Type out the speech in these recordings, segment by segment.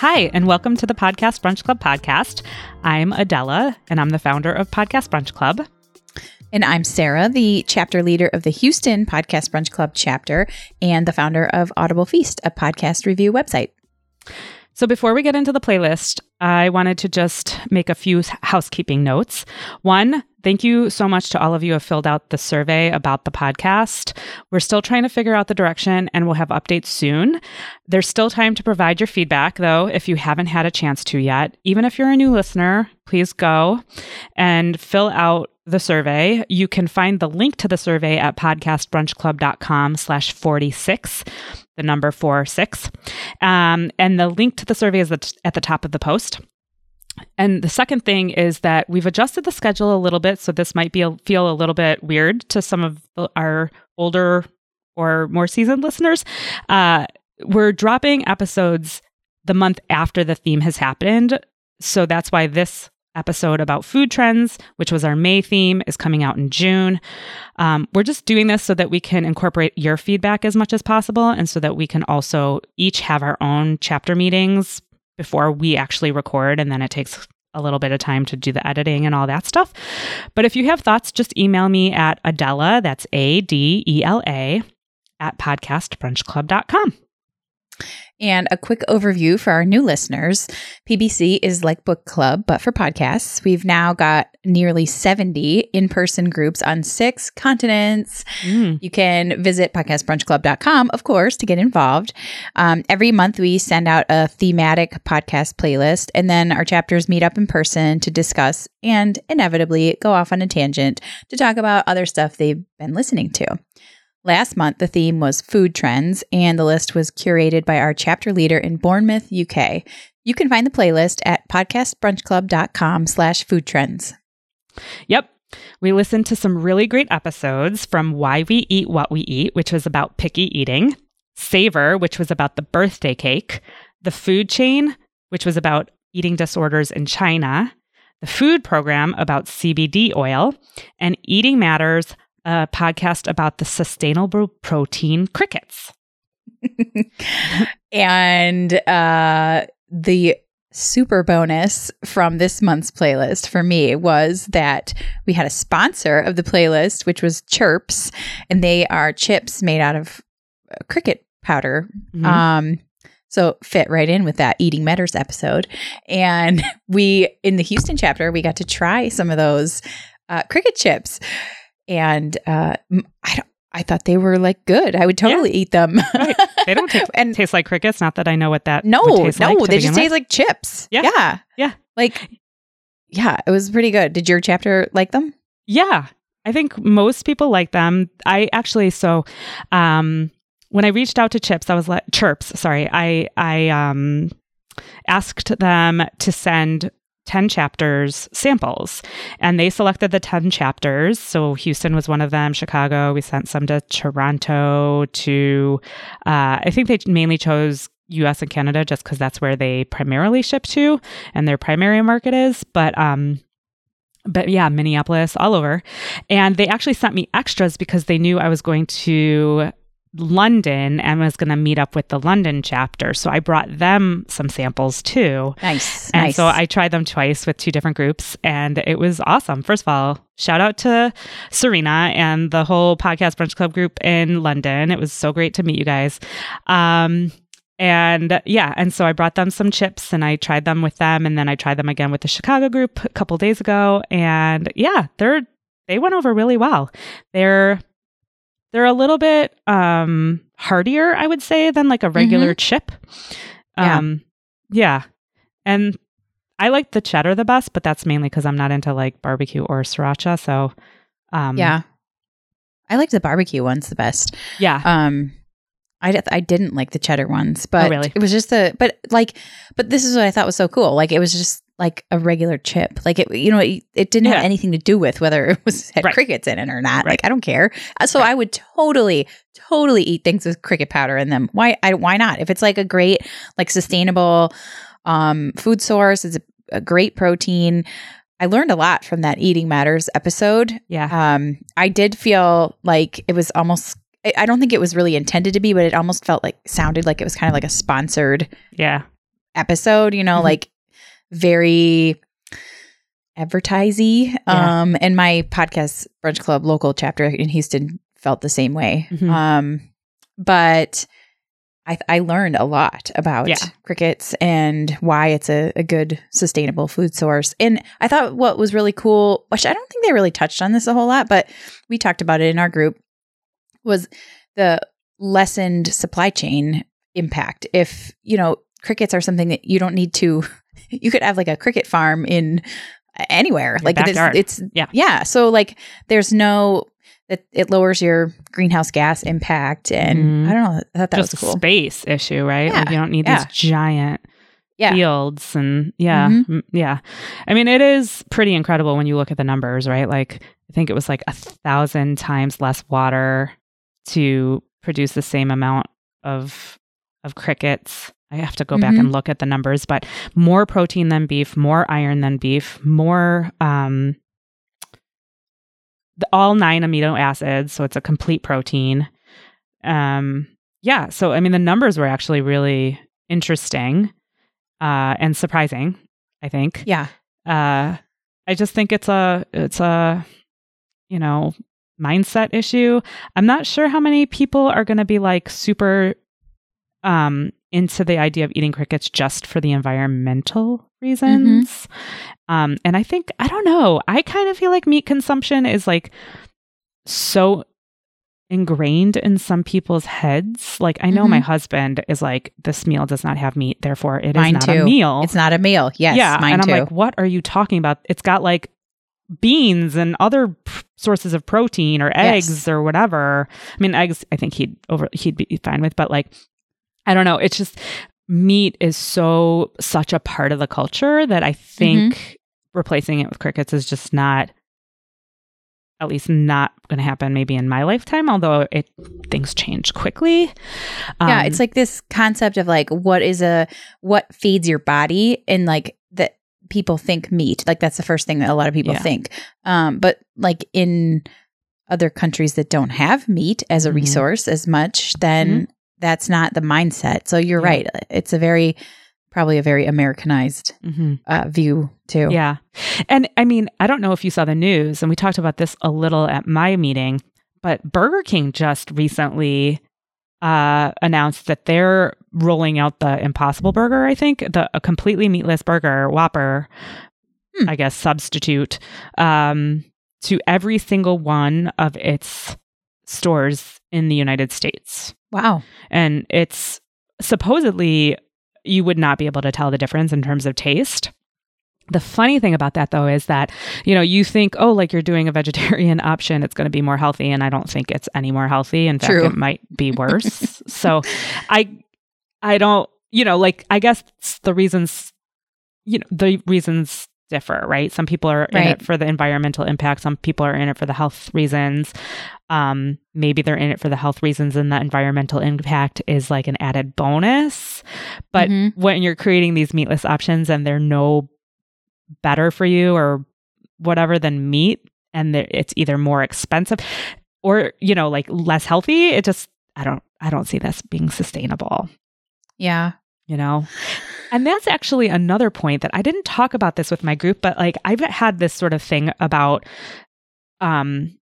Hi, and welcome to the Podcast Brunch Club podcast. I'm Adela, and I'm the founder of Podcast Brunch Club. And I'm Sarah, the chapter leader of the Houston Podcast Brunch Club chapter and the founder of Audible Feast, a podcast review website. So, before we get into the playlist, I wanted to just make a few housekeeping notes. One, thank you so much to all of you who have filled out the survey about the podcast. We're still trying to figure out the direction and we'll have updates soon. There's still time to provide your feedback, though, if you haven't had a chance to yet. Even if you're a new listener, please go and fill out the survey. You can find the link to the survey at podcastbrunchclub.com slash 46, the number four six. Um, and the link to the survey is at the top of the post. And the second thing is that we've adjusted the schedule a little bit. So this might be a, feel a little bit weird to some of the, our older or more seasoned listeners. Uh, we're dropping episodes the month after the theme has happened. So that's why this episode about food trends, which was our May theme, is coming out in June. Um, we're just doing this so that we can incorporate your feedback as much as possible and so that we can also each have our own chapter meetings before we actually record. And then it takes a little bit of time to do the editing and all that stuff. But if you have thoughts, just email me at Adela, that's A D E L A, at podcastbrunchclub.com. And a quick overview for our new listeners PBC is like book club, but for podcasts. We've now got nearly 70 in person groups on six continents. Mm. You can visit podcastbrunchclub.com, of course, to get involved. Um, every month, we send out a thematic podcast playlist, and then our chapters meet up in person to discuss and inevitably go off on a tangent to talk about other stuff they've been listening to. Last month, the theme was food trends, and the list was curated by our chapter leader in Bournemouth, UK. You can find the playlist at podcastbrunchclub.com slash food trends. Yep. We listened to some really great episodes from Why We Eat What We Eat, which was about picky eating, Savor, which was about the birthday cake, The Food Chain, which was about eating disorders in China, the Food Program about CBD oil, and Eating Matters a podcast about the sustainable protein crickets. and uh, the super bonus from this month's playlist for me was that we had a sponsor of the playlist, which was Chirps, and they are chips made out of uh, cricket powder. Mm-hmm. Um, so fit right in with that eating matters episode. And we in the Houston chapter, we got to try some of those uh, cricket chips and uh, I don't. I thought they were like good. I would totally yeah. eat them. right. They don't t- and, taste like crickets. Not that I know what that. No, no, like they just taste like chips. Yeah, yeah, yeah. Like, yeah, it was pretty good. Did your chapter like them? Yeah, I think most people like them. I actually so, um, when I reached out to Chips, I was like Chirps. Sorry, I I um asked them to send 10 chapters samples. And they selected the 10 chapters. So houston was one of them. Chicago we sent some to toronto to uh, i think they mainly chose us and canada just because that's where they primarily ship to and their primary market is. But um but yeah, Minneapolis, all over. And they actually sent me extras because they knew I was going to London and was going to meet up with the London chapter. So I brought them some samples too. Nice. And nice. so I tried them twice with two different groups and it was awesome. First of all, shout out to Serena and the whole podcast brunch club group in London. It was so great to meet you guys. Um, and yeah, and so I brought them some chips and I tried them with them and then I tried them again with the Chicago group a couple days ago and yeah, they're they went over really well. They're they're a little bit um hardier, I would say, than like a regular mm-hmm. chip. Um yeah. yeah. And I like the cheddar the best, but that's mainly because I'm not into like barbecue or sriracha. So um Yeah. I like the barbecue ones the best. Yeah. Um I, I didn't like the cheddar ones, but oh, really? it was just the but like but this is what I thought was so cool. Like it was just like a regular chip. Like it, you know, it, it didn't yeah. have anything to do with whether it was had right. crickets in it or not. Right. Like I don't care. Uh, so right. I would totally, totally eat things with cricket powder in them. Why? I, why not? If it's like a great, like sustainable um, food source, it's a, a great protein. I learned a lot from that Eating Matters episode. Yeah. Um, I did feel like it was almost I don't think it was really intended to be, but it almost felt like sounded like it was kind of like a sponsored yeah episode, you know, Mhm. like very advertisey. Yeah. Um, and my podcast brunch club local chapter in Houston felt the same way. Mhm. Um, but I, I learned a lot about Yeah. crickets and why it's a, a good sustainable food source. And I thought what was really cool, which I don't think they really touched on this a whole lot, but we talked about it in our group, was the lessened supply chain impact. If, you know, crickets are something that you don't need to, you could have like a cricket farm in anywhere. Your like it's, backyard. it's, Yeah. Yeah. So like there's no, it, it lowers your greenhouse gas impact. And Mhm. I don't know, I thought that just was cool. space issue, right? Like you don't need yeah. these giant Yeah. fields and yeah, Mhm. mm, yeah. I mean, it is pretty incredible when you look at the numbers, right? Like I think it was like a thousand times less water to produce the same amount of of crickets. I have to go back Mhm. and look at the numbers, but more protein than beef, more iron than beef, more um the, all nine amino acids, so it's a complete protein. Um yeah, so I mean the numbers were actually really interesting uh and surprising, I think Yeah. uh i just think it's a it's a you know mindset issue i'm not sure how many people are going to be like super um into the idea of eating crickets just for the environmental reasons um and i think i don't know i kind of feel like meat consumption is like so ingrained in some people's heads like i know my Mhm. husband is like this meal does not have meat therefore it is Mine not too. a meal It's not a meal. Yes. yeah, Mine and I'm too. like, what are you talking about? It's got like beans and other p- sources of protein or Yes. eggs or whatever. I mean, eggs. I think he'd over he'd be fine with, but like, I don't know. It's just meat is so such a part of the culture that I think Mm-hmm. replacing it with crickets is just not. At least not going to happen maybe in my lifetime, although it things change quickly. yeah, Um, it's like this concept of like what is a what feeds your body and like that people think meat. Like that's the first thing that a lot of people Yeah. think. Um, but like in other countries that don't have meat as a Mhm. resource as much, then that's not the mindset. So you're Yeah. right. It's a very probably a very Americanized mhm. uh, view too. Yeah. And I mean, I don't know if you saw the news, and we talked about this a little at my meeting, but Burger King just recently uh, announced that they're rolling out the Impossible Burger, I think, the a completely meatless burger, Whopper, Hmm. I guess, substitute um, to every single one of its stores in the United States Wow. and it's supposedly you would not be able to tell the difference in terms of taste. The funny thing about that though is that, you know, you think, oh, like you're doing a vegetarian option, it's going to be more healthy. And I don't think it's any more healthy. In fact, True. it might be worse. so I, I don't, you know, like, I guess the reasons, you know, the reasons differ, right? Some people are in it for the environmental impact. Some people are in it for the health reasons. Um, maybe they're in it for the health reasons and the environmental impact is like an added bonus. But Mhm. when you're creating these meatless options and they're no better for you or whatever than meat and it's either more expensive or you know like less healthy it just i don't i don't see this being sustainable Yeah. you know and that's actually another point that i didn't talk about this with my group but like i've had this sort of thing about um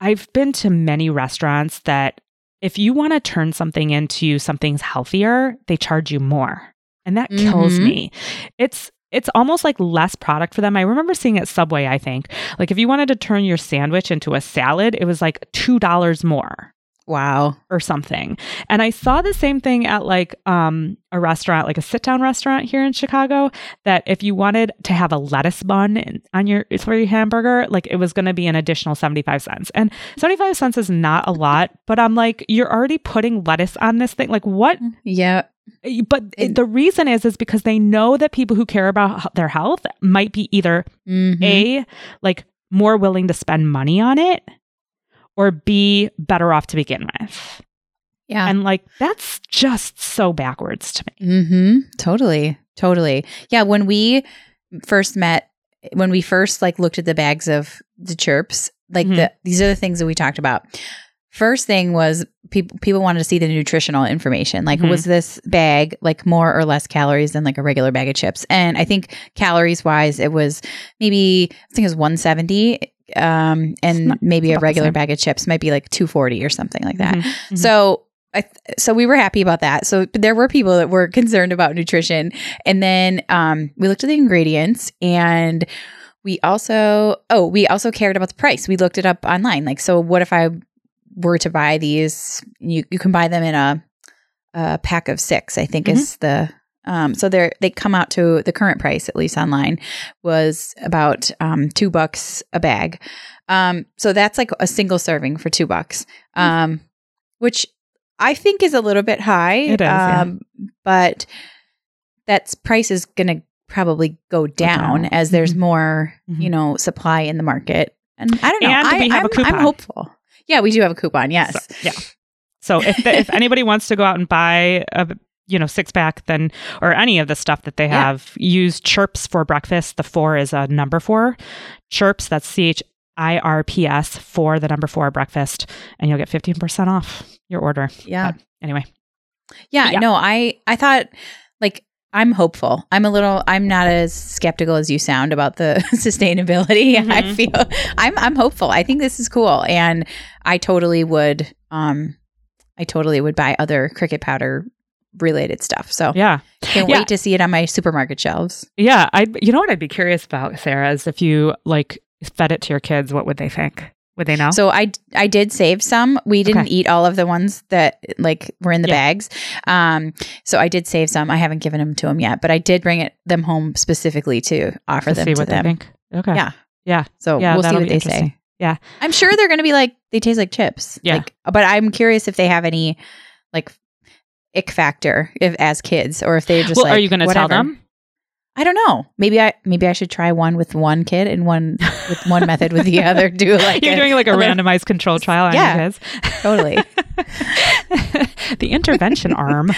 i've been to many restaurants that if you want to turn something into something's healthier they charge you more and that kills Mhm. me it's it's almost like less product for them. I remember seeing at Subway, I think. Like if you wanted to turn your sandwich into a salad, it was like $2 more Wow. or something. And I saw the same thing at like um a restaurant, like a sit down restaurant here in Chicago, that if you wanted to have a lettuce bun in- on your for your hamburger, like it was going to be an additional 75 cents. And 75 cents is not a lot, but I'm like you're already putting lettuce on this thing. Like what Yeah. but It- the reason is is because they know that people who care about their health might be either Mhm. a like more willing to spend money on it or b better off to begin with yeah. and like that's just so backwards to me Mm-hmm. Totally. Totally. Yeah. When we first met, when we first like looked at the bags of the chirps, like Mhm. the these are the things that we talked about. first thing was people people wanted to see the nutritional information. Like, Mhm. was this bag like more or less calories than like a regular bag of chips? And I think calories wise, it was maybe I think it was 170. Um, and not- maybe a regular bag of chips might be like 240 or something like that. Mhm. Mhm. So I th- so we were happy about that. So but there were people that were concerned about nutrition, and then um, we looked at the ingredients, and we also oh we also cared about the price. We looked it up online. Like, so what if I were to buy these? You you can buy them in a, a pack of six. I think is the um, so they're they come out to the current price at least online was about um, two bucks a bag. Um, so that's like a single serving for two bucks, um, which I think is a little bit high. It is, yeah. um, but that's price is going to probably go down, down. as there's Mhm. more, Mhm. you know, supply in the market. And I don't know. And I, we have a I'm, coupon. I'm hopeful. Yeah, we do have a coupon. Yes. So, yeah. So if the, if anybody wants to go out and buy a you know six pack, then or any of the stuff that they Yeah. have, use Chirps for breakfast. The four is a number four. Chirps. That's C H I R P S for the number four breakfast, and you'll get fifteen percent off your order. Yeah. But anyway, Yeah, Yeah. no, I I thought like I'm hopeful. I'm a little I'm not as skeptical as you sound about the sustainability. I Mhm. feel I'm I'm hopeful. I think this is cool and I totally would um I totally would buy other cricket powder related stuff. So yeah, can't Yeah. wait to see it on my supermarket shelves. yeah. I you know what I'd be curious about, Sarah, is if you like fed it to your kids, what would they think? Would they know? So I I did save some. We didn't Okay. eat all of the ones that like were in the Yeah. bags. Um, so I did save some. I haven't given them to them yet, but I did bring it them home specifically to offer to them see to what them. they think. Okay. Yeah. Yeah. So Yeah, we'll see what they say. Yeah. I'm sure they're going to be like they taste like chips. Yeah. Like, but I'm curious if they have any like ick factor if as kids or if they just Well, like are you going to tell them? I don't know. Maybe I maybe I should try one with one kid and one with one method with the other. Do like You're a- doing like a, a little- randomized control trial on Yeah. your kids. totally. the intervention arm.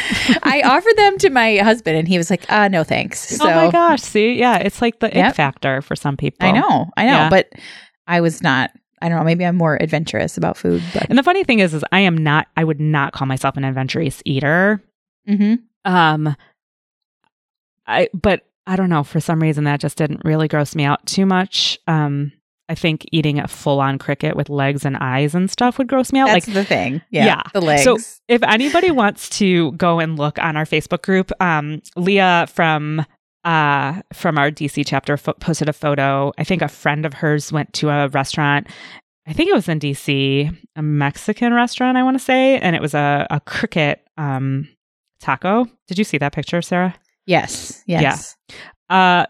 I offered them to my husband and he was like, "Uh, no thanks." So oh my gosh! See, yeah, it's like the Yep. ick factor for some people. I know, I know, Yeah. but I was not. I don't know. Maybe I'm more adventurous about food, but And the funny thing is, is I am not. I would not call myself an adventurous eater. Mhm. Um, I but I don't know. For some reason, that just didn't really gross me out too much. Um, I think eating a full on cricket with legs and eyes and stuff would gross me out. that's like the thing. Yeah, Yeah. the legs. So if anybody wants to go and look on our Facebook group, um, Leah from uh from our DC chapter fo- posted a photo. I think a friend of hers went to a restaurant. I think it was in DC, a Mexican restaurant, I want to say, and it was a a cricket um taco. Did you see that picture, Sarah? yes, yes, Uh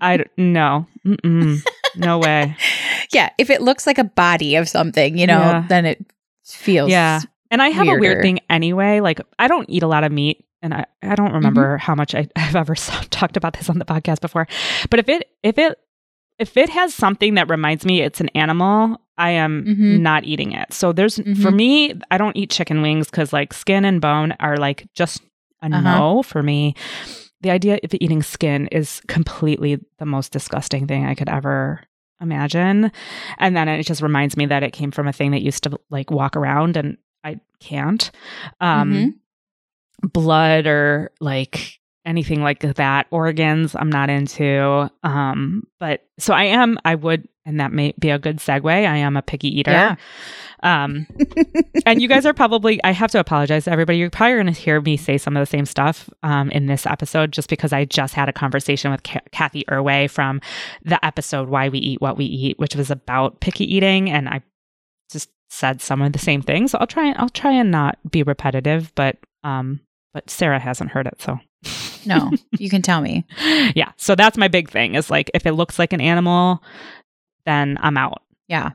I no. Mm-mm. No way. yeah. If it looks like a body of something, you know, Yeah. then it feels. Yeah. And I have a weird thing anyway. Like, I don't eat a lot of meat. And I, I don't remember how much I, I've ever talked about this on the podcast before. But if it, if it, if it has something that reminds me it's an animal, I am Mhm. not eating it. So there's, for Mhm. me, I don't eat chicken wings because like skin and bone are like just a Uh-huh. no for me. The idea of eating skin is completely the most disgusting thing I could ever imagine. And then it just reminds me that it came from a thing that used to like walk around and I can't. Um Mhm. Blood or like anything like that organs I'm not into. Um but so I am I would and that may be a good segue. I am a picky eater. Yeah. Um and you guys are probably i have to apologize to everybody you're probably going to hear me say some of the same stuff um, in this episode just because i just had a conversation with Cathy Erway from the episode why we eat what we eat which was about picky eating and i just said some of the same things so i'll try and i'll try and not be repetitive but um but sarah hasn't heard it so No, you can tell me. yeah so that's my big thing is like if it looks like an animal then i'm out Yeah.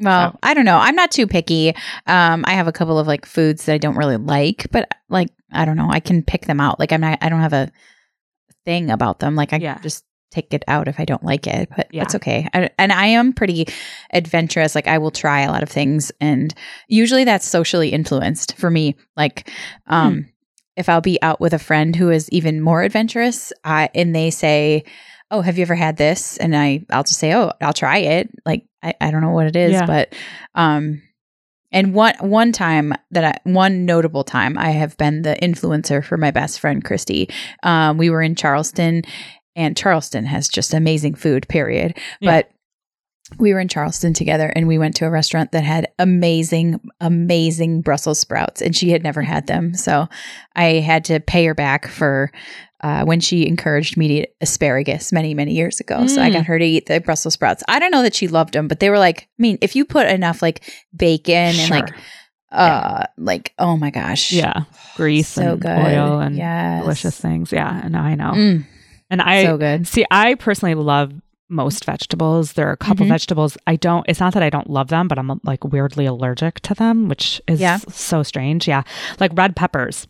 Well, So- I don't know. I'm not too picky. Um, I have a couple of like foods that I don't really like, but like I don't know. I can pick them out. Like I'm not. I don't have a thing about them. Like I Yeah. just take it out if I don't like it. But Yeah. that's okay. I, and I am pretty adventurous. Like I will try a lot of things, and usually that's socially influenced for me. Like, um, Hmm. If I'll be out with a friend who is even more adventurous, I and they say. Oh, have you ever had this? And I, I'll just say, oh, I'll try it. Like, I, I don't know what it is, Yeah. but, um, And one one time that I, one notable time I have been the influencer for my best friend Christy. Um, we were in Charleston, and Charleston has just amazing food. Period. Yeah. But we were in Charleston together, and we went to a restaurant that had amazing, amazing Brussels sprouts, and she had never had them. So I had to pay her back for. Uh, when she encouraged me to eat asparagus many, many years ago. So I Mm. got her to eat the Brussels sprouts. I don't know that she loved them, but they were like, I mean, if you put enough like bacon and like Sure. uh like oh my gosh yeah, grease so and good oil and yes. delicious things. Yeah, and I know. Mm, And I so good see. I personally love most vegetables. There are a couple Mhm. vegetables I don't. It's not that I don't love them, but I'm like weirdly allergic to them, which is Yeah. so strange. Yeah, like red peppers.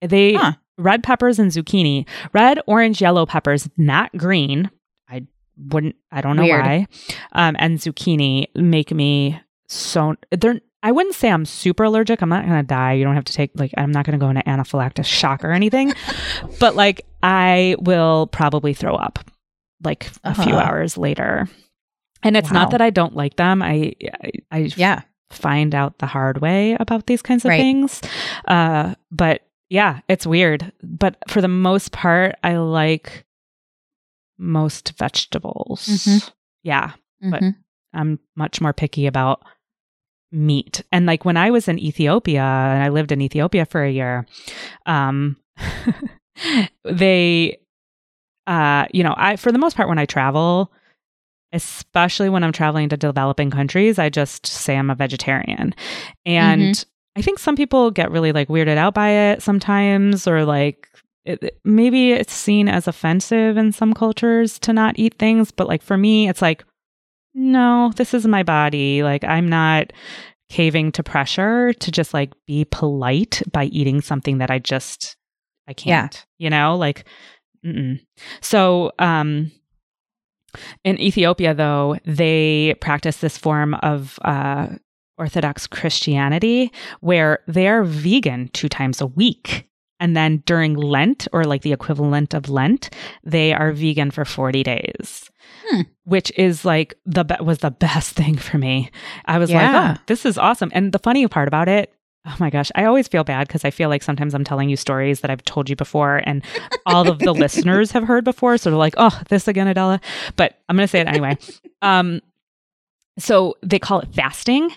They Huh. red peppers and zucchini. Red, orange, yellow peppers, not green. I wouldn't. I don't know Weird. why. Um, and zucchini make me so. They're. I wouldn't say I'm super allergic. I'm not gonna die. You don't have to take like. I'm not gonna go into anaphylactic shock or anything. but like, I will probably throw up like a few Uh-huh. hours later. And it's Wow. not that I don't like them. I I, I yeah find out the hard way about these kinds of Right. things. Uh, but yeah, it's weird. But for the most part, I like most vegetables. Mhm. Yeah, But- Mhm. I'm much more picky about meat. And like when I was in Ethiopia and I lived in Ethiopia for a year, um they uh you know, I for the most part when I travel, especially when I'm traveling to developing countries, I just say I'm a vegetarian. And I think some people get really like weirded out by it sometimes or like it, maybe it's seen as offensive in some cultures to not eat things, but like for me it's like no, this is my body. Like I'm not caving to pressure to just like be polite by eating something that I just I can't. You know, like mm-mm. so um in Ethiopia though, they practice this form of uh Orthodox Christianity where they're vegan two times a week. And then during Lent, or like the equivalent of Lent, they are vegan for 40 days. Hmm. Which is like the be- was the best thing for me. I was Yeah. like, oh, this is awesome. And the funny part about it, oh my gosh, I always feel bad because I feel like sometimes I'm telling you stories that I've told you before and all of the listeners have heard before. So they're like, oh, this again, Adela. But I'm going to say it anyway. um, so they call it fasting.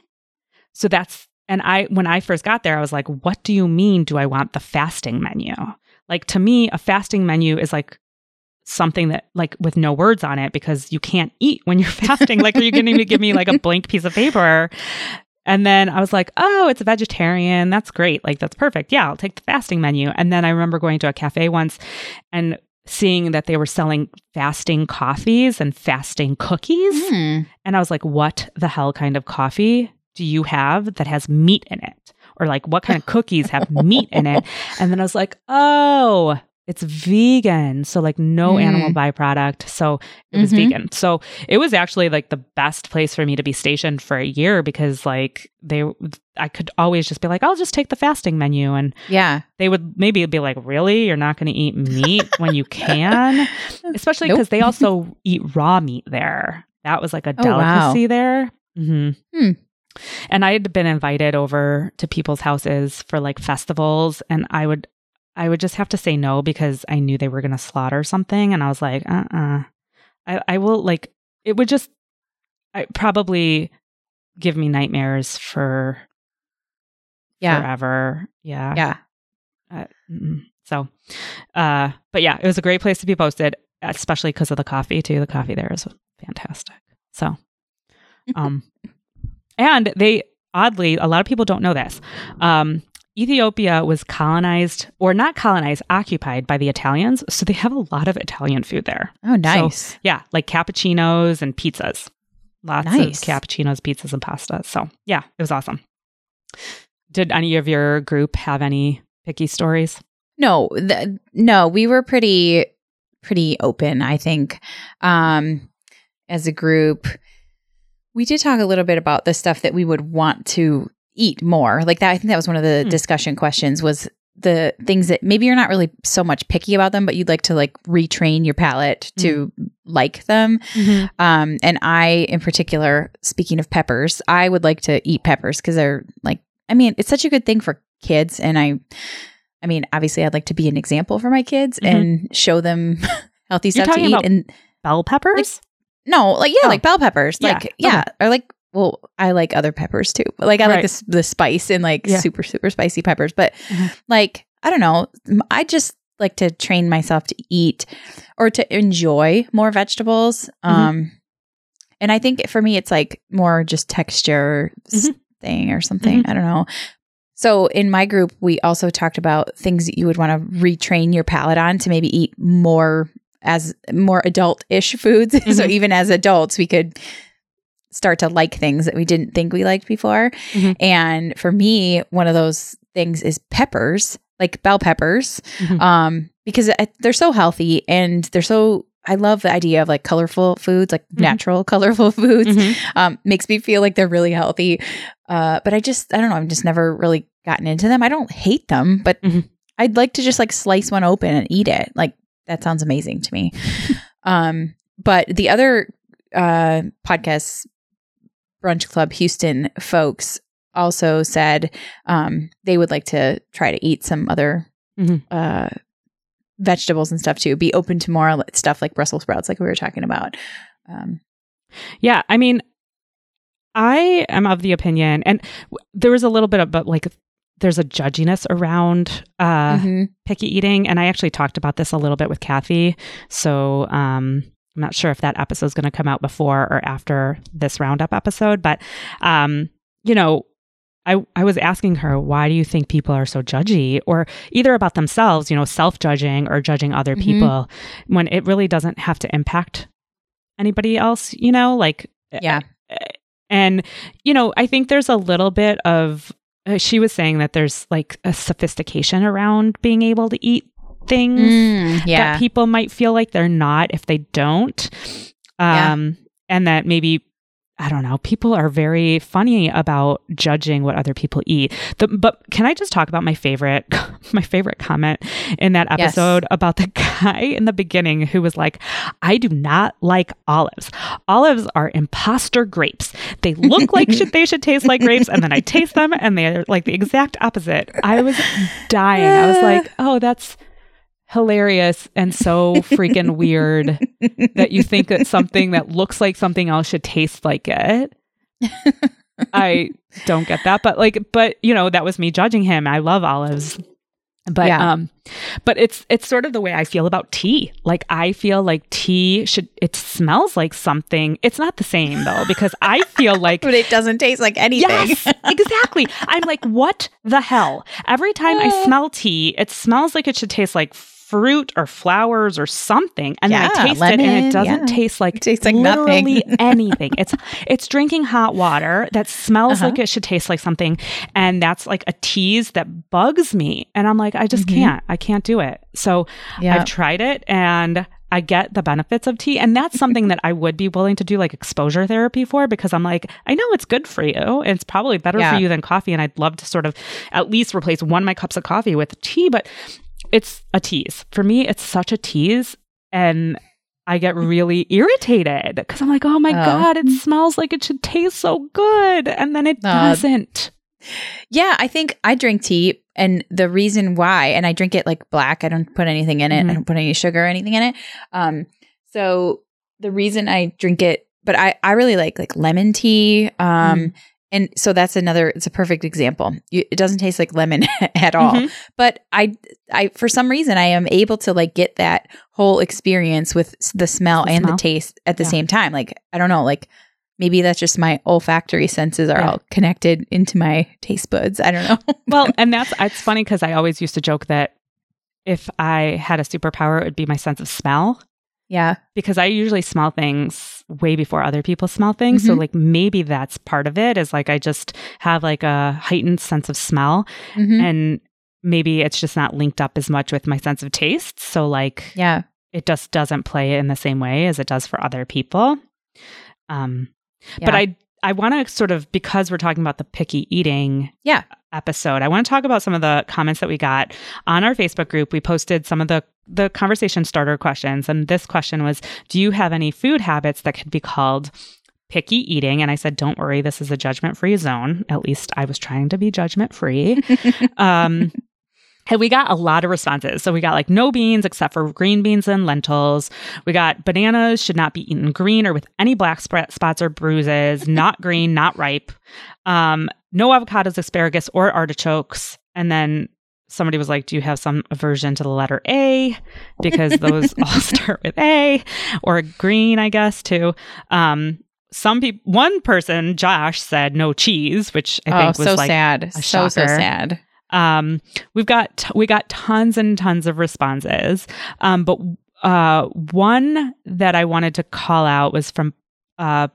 So that's, and I, when I first got there, I was like, what do you mean? Do I want the fasting menu? Like to me, a fasting menu is like something that like with no words on it because you can't eat when you're fasting. like, are you going to give me like a blank piece of paper? And then I was like, oh, it's a vegetarian. That's great. Like, that's perfect. Yeah, I'll take the fasting menu. And then I remember going to a cafe once and seeing that they were selling fasting coffees and fasting cookies. Hmm. And I was like, what the hell kind of coffee do you have that has meat in it? Or like, what kind of cookies have meat in it? And then I was like, oh, it's vegan. So, like, no Mm. animal byproduct. So, it was Mhm. vegan. So, it was actually like the best place for me to be stationed for a year because, like, they, I could always just be like, I'll just take the fasting menu. And Yeah. they would maybe be like, really? You're not going to eat meat when you can? Especially Nope. because they also eat raw meat there. That was like a Oh, wow. delicacy there. hmm Hmm. And I had been invited over to people's houses for like festivals, and I would, I would just have to say no because I knew they were going to slaughter something, and I was like, uh, uh I, I will like it would just, I probably give me nightmares for Yeah. forever. Yeah. Yeah. Uh, so, uh, but yeah, it was a great place to be posted, especially because of the coffee too. The coffee there is fantastic. So, um, and they oddly, a lot of people don't know this. Um, Ethiopia was colonized, or not colonized, occupied by the Italians. So they have a lot of Italian food there. Oh, nice. Yeah, like cappuccinos and pizzas. Lots Nice. of cappuccinos, pizzas, and pastas. So yeah, it was awesome. Did any of your group have any picky stories? No, no, we were pretty pretty open, I think. Um as a group, we did talk a little bit about the stuff that we would want to eat more. Like that I think that was one of the Hmm. discussion questions was the things that maybe you're not really so much picky about them, but you'd like to like retrain your palate to like them. Mhm. Um, and I, in particular, speaking of peppers, I would like to eat peppers because they're like, I mean, it's such a good thing for kids. And I, I mean, obviously, I'd like to be an example for my kids Mhm. and show them healthy You're stuff to eat. and Bell peppers? no, like yeah, Oh. like bell peppers, Yeah, like yeah, or like. Well, I like other peppers too. Like I like Right. this the spice and like Yeah. super super spicy peppers. But Mhm. like I don't know, I just like to train myself to eat or to enjoy more vegetables. Mhm. Um, and I think for me, it's like more just texture Mhm. thing or something. I don't know. So in my group, we also talked about things that you would want to retrain your palate on to maybe eat more as more adult-ish foods. so Mhm. even as adults, we could start to like things that we didn't think we liked before. Mhm. And for me, one of those things is peppers, like bell peppers, Mhm. um, because they're so healthy and they're so. I love the idea of like colorful foods, like Mhm. natural colorful foods. Mhm. Um, makes me feel like they're really healthy. Uh, but I just, I don't know. I've just never really gotten into them. I don't hate them, but Mhm. I'd like to just like slice one open and eat it. Like that sounds amazing to me. um, but the other uh, podcasts, Brunch Club Houston folks also said um, they would like to try to eat some other Mhm. uh, vegetables and stuff too. Be open to more stuff like Brussels sprouts, like we were talking about. Um, Yeah, I mean, I am of the opinion, and w- there was a little bit about like there's a judginess around uh, mhm. picky eating, and I actually talked about this a little bit with Cathy. So um, I'm not sure if that episode is going to come out before or after this roundup episode, but um, you know. I, I was asking her, why do you think people are so judgy? Or either about themselves, you know, self judging or judging other Mhm. people when it really doesn't have to impact anybody else, you know? Like, Yeah. and, you know, I think there's a little bit of, uh, she was saying that there's like a sophistication around being able to eat things Mm, yeah. that people might feel like they're not if they don't. Yeah. Um, and that maybe, I don't know, people are very funny about judging what other people eat. The, but can I just talk about my favorite, my favorite comment in that Yes. episode about the guy in the beginning who was like, I do not like olives. Olives are imposter grapes. They look like should, they should taste like grapes, and then I taste them and they're like the exact opposite. I was dying. I was like, oh, that's hilarious and so freaking weird that you think that something that looks like something else should taste like it. I don't get that, but like, but you know, that was me judging him. I love olives, but Yeah. um, but it's it's sort of the way I feel about tea. Like I feel like tea should it smells like something. It's not the same though because I feel like but it doesn't taste like anything. Yes, exactly. I'm like, what the hell? Every time I smell tea, it smells like it should taste like fruit or flowers or something, and then I Yeah, taste it, and it doesn't yeah. taste like It tastes like literally nothing. anything. It's it's drinking hot water that smells Uh-huh. like it should taste like something, and that's like a tease that bugs me, and I'm like, I just Mhm. can't, I can't do it. So Yeah. I've tried it and I get the benefits of tea. And that's something that I would be willing to do like exposure therapy for because I'm like, I know it's good for you. It's probably better Yeah. for you than coffee. And I'd love to sort of at least replace one of my cups of coffee with tea, but it's a tease. For me, it's such a tease. And I get really irritated because I'm like, oh my Oh. God, it smells like it should taste so good. And then it Uh, doesn't. Yeah, I think I drink tea, and the reason why, and I drink it like black. I don't put anything in it. Mhm. I don't put any sugar or anything in it. Um, so the reason I drink it, but I I really like like lemon tea. Um, Mhm. And so that's another. It's a perfect example. You, it doesn't taste like lemon at all. Mhm. But I I for some reason I am able to like get that whole experience with the smell The and smell? the taste at the Yeah. same time. Like I don't know, like. Maybe that's just my olfactory senses are Yeah. all connected into my taste buds. I don't know. well, and that's it's funny because I always used to joke that if I had a superpower, it would be my sense of smell yeah. because I usually smell things way before other people smell things. So Mhm. like maybe that's part of it is like I just have like a heightened sense of smell Mhm. and maybe it's just not linked up as much with my sense of taste. So like Yeah. it just doesn't play in the same way as it does for other people. Um but I I want to sort of because we're talking about the picky eating Yeah. episode. I want to talk about some of the comments that we got on our Facebook group. We posted some of the the conversation starter questions and this question was, do you have any food habits that could be called picky eating? And I said, don't worry, this is a judgment-free zone. At least I was trying to be judgment-free. um and we got a lot of responses. So we got like no beans except for green beans and lentils. We got bananas should not be eaten green or with any black sp- spots or bruises, not green, not ripe. Um, no avocados, asparagus, or artichokes. And then somebody was like, Do you have some aversion to the letter A? Because those all start with A or green, I guess, too. Um, some people, one person, Josh, said no cheese, which I oh, think was so like sad. So so shocker. sad. Um, we've got t- we got tons and tons of responses, um, but uh, one that I wanted to call out was from uh,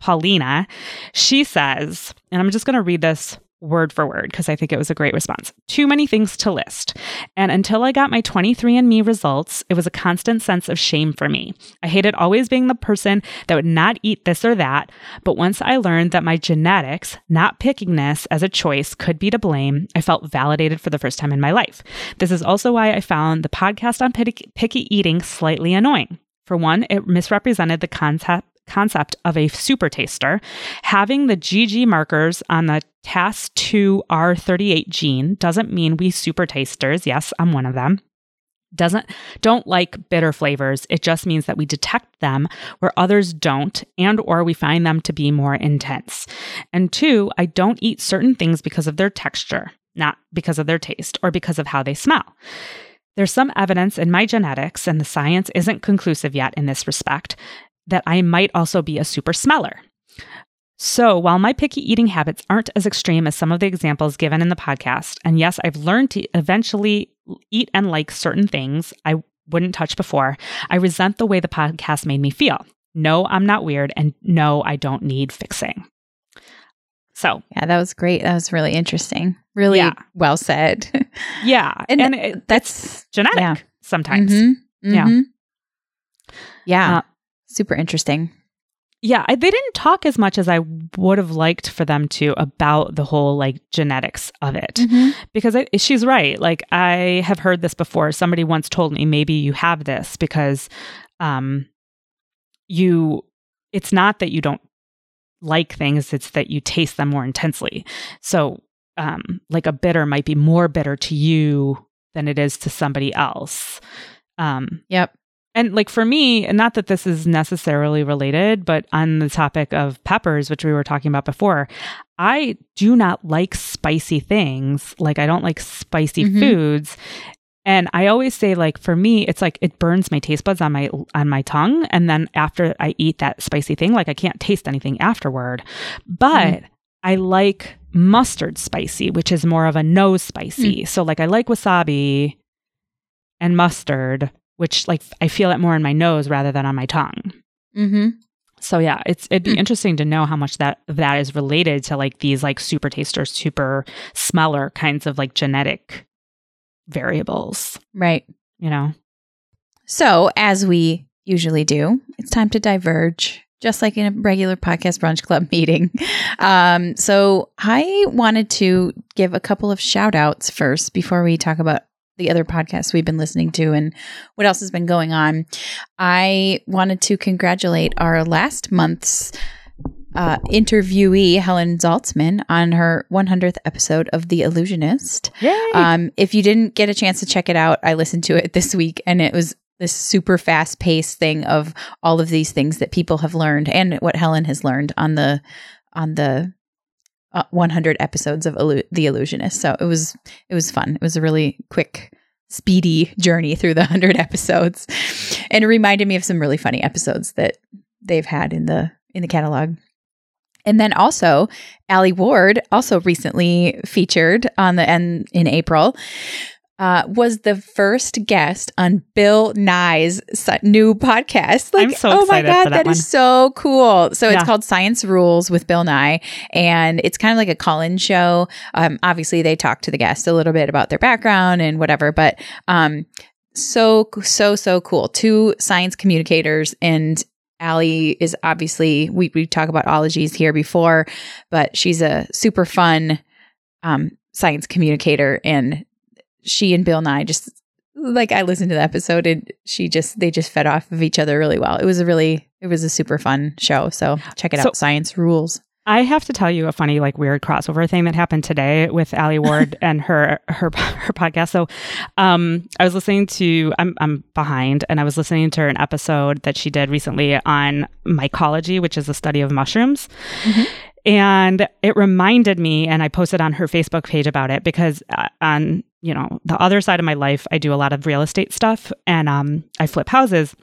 Paulina. She says, and I'm just going to read this word for word because I think it was a great response. Too many things to list. And until I got my 23andMe results, it was a constant sense of shame for me. I hated always being the person that would not eat this or that. But once I learned that my genetics, not pickiness as a choice, could be to blame, I felt validated for the first time in my life. This is also why I found the podcast on picky, picky eating slightly annoying. For one, it misrepresented the concept concept of a super taster, having the GG markers on the TAS2R38 gene doesn't mean we super tasters, yes, I'm one of them, doesn't don't like bitter flavors. It just means that we detect them where others don't and or we find them to be more intense. And two, I don't eat certain things because of their texture, not because of their taste or because of how they smell. There's some evidence in my genetics, and the science isn't conclusive yet in this respect, that I might also be a super smeller. So, while my picky eating habits aren't as extreme as some of the examples given in the podcast, and yes, I've learned to eventually eat and like certain things I wouldn't touch before, I resent the way the podcast made me feel. No, I'm not weird, and no, I don't need fixing. So, Yeah, that was great. That was really interesting. Really Yeah. well said. yeah, And and, it, That's genetic yeah. sometimes. Mhm, Yeah. mhm. Yeah. Uh, Super interesting. Yeah, I, they didn't talk as much as I would have liked for them to about the whole like genetics of it. Mhm. Because I, she's right. Like I have heard this before. Somebody once told me maybe you have this because um you it's not that you don't like things, it's that you taste them more intensely. So um like a bitter might be more bitter to you than it is to somebody else. Um Yep. And like for me, and not that this is necessarily related, but on the topic of peppers, which we were talking about before, I do not like spicy things. Like I don't like spicy Mhm. foods. And I always say like for me it's like it burns my taste buds on my on my tongue and then after I eat that spicy thing like I can't taste anything afterward. But I like mustard spicy, which is more of a nose spicy. So like I like wasabi and mustard, which like I feel it more in my nose rather than on my tongue. Mm-hmm. So yeah, it's it'd be Hmm. interesting to know how much that that is related to like these like super taster, super smeller kinds of like genetic variables, Right. you know? So, as we usually do, it's time to diverge, just like in a regular podcast brunch club meeting. Um, so, I wanted to give a couple of shout outs first before we talk about the other podcasts we've been listening to and what else has been going on. I wanted to congratulate our last month's uh, interviewee, Helen Zaltzman, on her 100th episode of The Allusionist. Yay! Um, if you didn't get a chance to check it out, I listened to it this week and it was this super fast paced thing of all of these things that people have learned and what Helen has learned on the on the uh, 100 episodes of Illu- The Allusionist. So it was it was fun. It was a really quick speedy journey through the 100 episodes. And it reminded me of some really funny episodes that they've had in the in the catalog. And then also, Allie Ward, also recently featured on the end in April, uh, was the first guest on Bill Nye's new podcast. I'm so oh my god, that that is so cool! So Yeah. it's called Science Rules with Bill Nye, and it's kind of like a call-in show. Um, obviously, they talk to the guest a little bit about their background and whatever, but um, so so so cool. Two science communicators and Allie is obviously we we talk about ologies here before, but she's a super fun um, science communicator, and she and Bill Nye just like I listened to the episode and she just they just fed off of each other really well. It was a really it was a super fun show. So check it So- out. Science rules. I have to tell you a funny, like weird crossover thing that happened today with Allie Ward and her her her podcast. So, um, I was listening to I'm I'm behind, and I was listening to an episode that she did recently on mycology, which is the study of mushrooms. Mhm. And it reminded me, and I posted on her Facebook page about it because uh, on you know the other side of my life, I do a lot of real estate stuff, and um, I flip houses.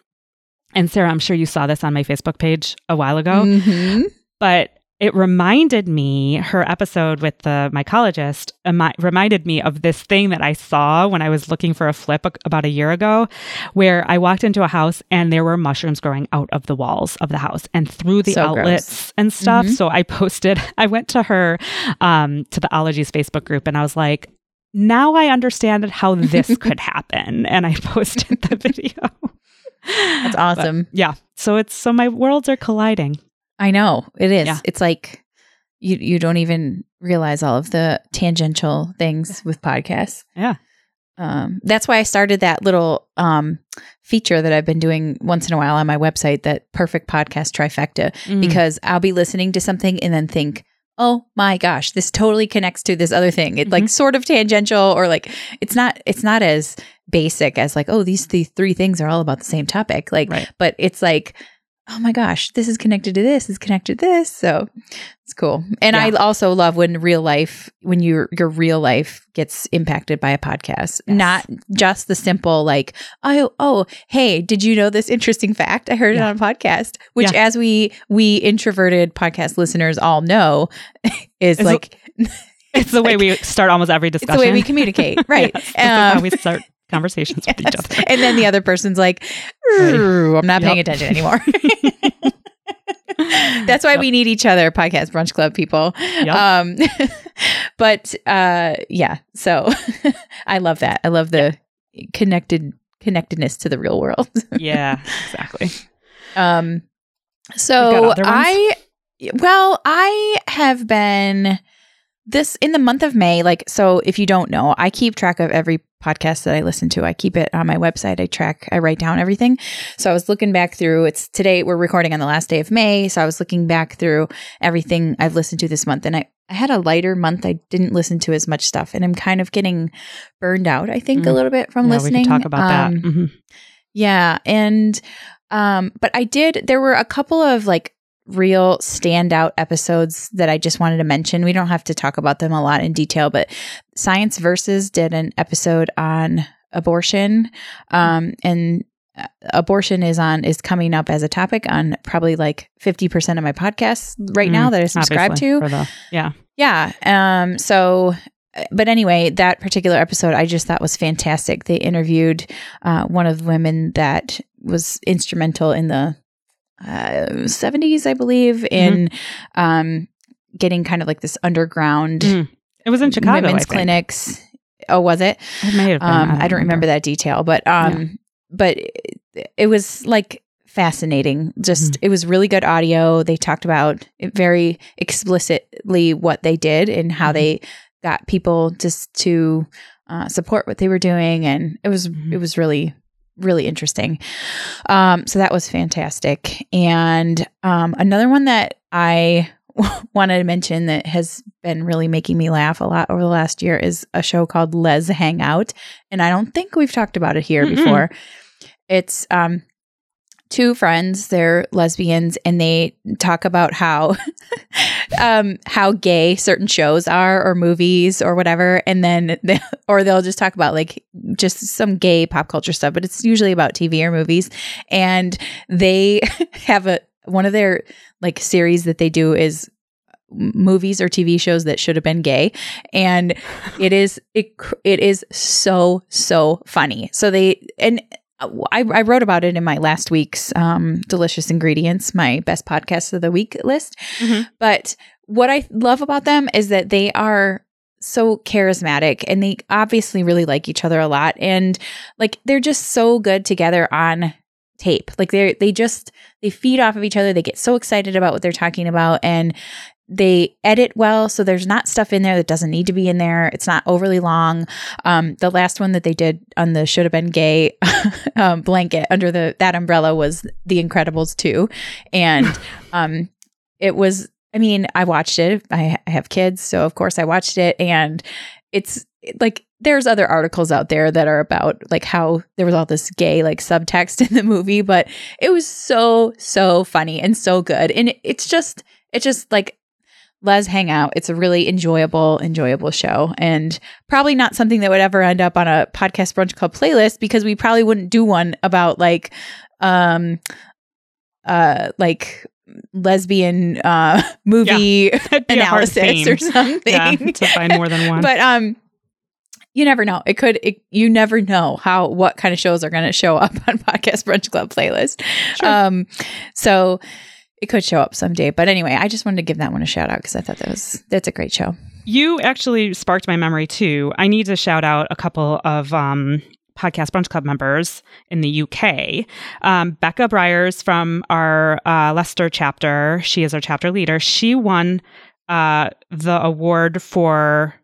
And Sarah, I'm sure you saw this on my Facebook page a while ago Mhm. but it reminded me her episode with the mycologist emi- reminded me of this thing that i saw when i was looking for a flip a- about a year ago where i walked into a house and there were mushrooms growing out of the walls of the house and through the So gross. outlets and stuff Mhm. so i posted i went to her um, to the ologies facebook group and i was like now i understand how this could happen and i posted the video That's awesome. yeah so it's so my worlds are colliding I know it is. Yeah. It's like you you don't even realize all of the tangential things with podcasts. Yeah. Um, that's why I started that little um, feature that I've been doing once in a while on my website, that perfect podcast trifecta, Mm. because I'll be listening to something and then think, oh my gosh, this totally connects to this other thing. It like Mm-hmm. sort of tangential or like it's not it's not as basic as like, oh, these the three things are all about the same topic. Like Right. but it's like, oh my gosh, this is connected to this, is connected to this. So it's cool. And I also love when real life, when your your real life gets impacted by a podcast. Yes. Not just the simple like, oh, oh, hey, did you know this interesting fact? I heard Yeah. it on a podcast. Which Yeah. as we we introverted podcast listeners all know is It's like It's the way we start almost every discussion. it's the way we communicate. Right. Yes, is how Um, we start conversations with each other. And then the other person's like, I'm not paying Yep. attention anymore. That's why Yep. we need each other, podcast brunch club people. Yep. Um, but uh, yeah, so I love that. I love the connected connectedness to the real world. yeah, exactly. Um, so got other ones? I, well, I have been this in the month of May. Like, so if you don't know, I keep track of every podcast that I listen to. I keep it on my website. I track, I write down everything. So I was looking back through. It's today. We're recording on the last day of May. So I was looking back through everything I've listened to this month, and I. I had a lighter month. I didn't listen to as much stuff, and I'm kind of getting burned out. I think a Mm. little bit from yeah, listening. talk about Um, that. Mhm. yeah, and um but I did there were a couple of like real standout episodes that I just wanted to mention. We don't have to talk about them a lot in detail, but Science Versus did an episode on abortion um and uh, abortion is on is coming up as a topic on probably like 50% of my podcasts right now Mm, that I subscribe to. the- yeah. Yeah. Um, so, but anyway, that particular episode I just thought was fantastic. They interviewed uh, one of the women that was instrumental in the uh, 70s, I believe, in um, getting kind of like this underground Mhm. It was in Chicago. I women's think. clinics. Oh, was it? It may have been. Um, I don't remember that detail, but um, but it, it was like fascinating. Just Mm-hmm. it was really good audio. They talked about it very explicitly what they did and how Mhm. they got people just to uh, support what they were doing, and it was it was really really interesting. Um, so that was fantastic. And um, another one that I wanted to mention that has been really making me laugh a lot over the last year is a show called Lez Hang Out. And I don't think we've talked about it here Mm-mm. before. It's um two friends, they're lesbians, and they talk about how um how gay certain shows are or movies or whatever. And then they, or they'll just talk about like just some gay pop culture stuff, but it's usually about TV or movies. And they have a one of their like series that they do is movies or TV shows that should have been gay and it is it it is so so funny. So they and I, I wrote about it in my last week's um, delicious ingredients, my best podcast of the week list. Mhm. But what I love about them is that they are so charismatic and they obviously really like each other a lot and like they're just so good together on tape. Like they they just they feed off of each other. They get so excited about what they're talking about and they edit well so there's not stuff in there that doesn't need to be in there. It's not overly long. Um, the last one that they did on the should have been gay um, blanket under the that umbrella was the incredibles 2 and um, it was i mean i watched it. I, I have kids so of course i watched it. And it's like there's other articles out there that are about like how there was all this gay like subtext in the movie but it was so so funny and so good. And it's just it's just like Lez Hang Out. It's a really enjoyable, enjoyable show, and probably not something that would ever end up on a podcast brunch club playlist because we probably wouldn't do one about like, um, uh, like lesbian uh movie That'd be a hard analysis or something. Yeah, to find more than one. but um, you never know. It could. It, you never know how what kind of shows are going to show up on podcast brunch club playlist. Sure. Um, so it could show up someday. But anyway, I just wanted to give that one a shout out because I thought that was that's a great show. You actually sparked my memory too. I need to shout out a couple of um, podcast brunch club members in the UK. Um, Becca Briers from our uh, Leicester chapter. She is our chapter leader. She won uh, the award for.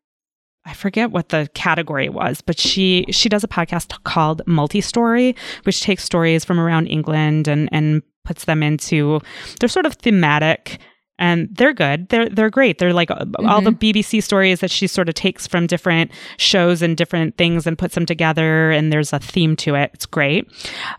I forget what the category was, but she she does a podcast called Multi Story, which takes stories from around England and and puts them into they're sort of thematic and they're good. They're they're great. They're like uh, all the BBC stories that she sort of takes from different shows and different things and puts them together. And there's a theme to it. It's great.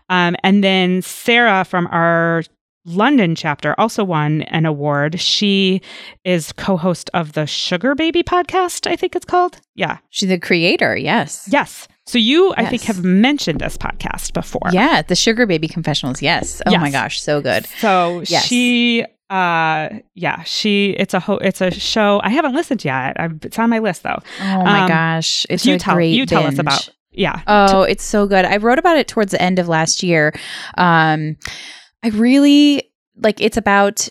Um, and then Sarah from our London chapter also won an award. She is co-host of the Sugar Baby podcast. I think it's called. Yeah. She's the creator. Yes. Yes. So you, I think, have mentioned this podcast before. Yeah, the Sugar Baby Confessionals. Yes. Oh my gosh, so good. So Yes. she uh yeah she it's a ho- it's a show i haven't listened yet i it's on my list though Oh my Um, gosh, it's you a tell great you tell us about yeah Oh, it's so good. I wrote about it towards the end of last year. Um, I really like it's about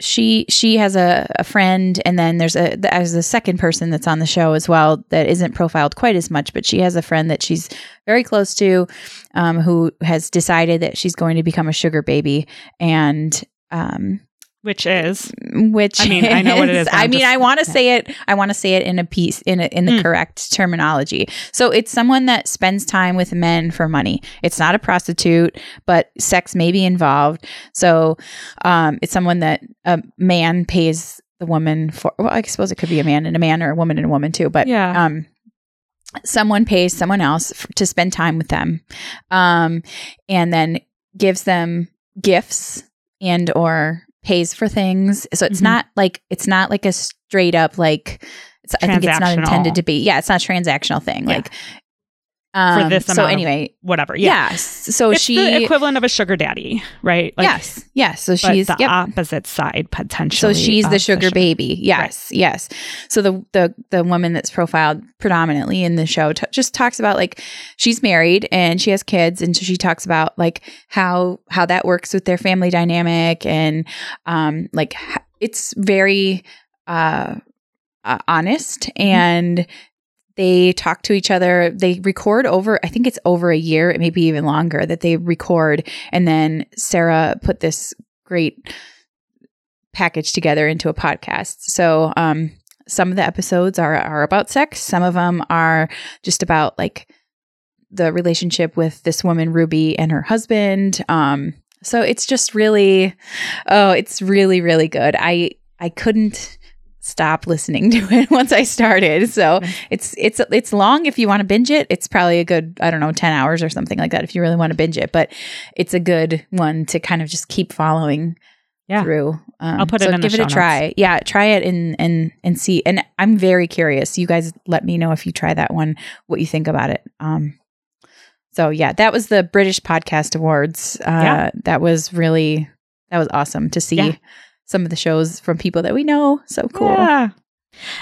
she she has a, a friend and then there's a there's a second person that's on the show as well that isn't profiled quite as much but she has a friend that she's very close to um, who has decided that she's going to become a sugar baby. And um, which is which I mean, I know what it is- is, I mean, just- I want to say it. I want to say it in a piece in a, in the Mm. correct terminology. So it's someone that spends time with men for money. It's not a prostitute, but sex may be involved. So um, it's someone that a man pays the woman for. Well, I suppose it could be a man and a man, or a woman and a woman too. But Yeah. um, someone pays someone else f- to spend time with them, um, and then gives them gifts and or pays for things. So it's Mhm. not like it's not like a straight up like it's, I think it's not intended to be. Yeah, it's not a transactional thing. Yeah. Like um, this So amount of- anyway, whatever yeah yes. So it's she the equivalent of a sugar daddy right Like, yes yes. So she's the yep. opposite side potentially. So she's the of sugar baby. Yes, yes. So the the the woman that's profiled predominantly in the show t- just talks about like she's married and she has kids, and so she talks about like how how that works with their family dynamic and um like it's very uh, uh honest and. They talk to each other. They record over, I think it's over a year, it may be even longer that they record. And then Sarah put this great package together into a podcast. So um some of the episodes are are about sex, some of them are just about like the relationship with this woman Ruby and her husband. Um so it's just really oh, it's really really good. I I couldn't stop listening to it once I started. So it's it's it's long if you want to binge it. It's probably a good I don't know 10 hours or something like that if you really want to binge it, but it's a good one to kind of just keep following Yeah. through. Um, I'll put it so in the give it a try. Yeah, try it and and and see. And I'm very curious. You guys let me know if you try that one, what you think about it. Um, so yeah, that was the British Podcast Awards. Uh, Yeah. that was really that was awesome to see Yeah. Some of the shows from people that we know. So cool. Yeah.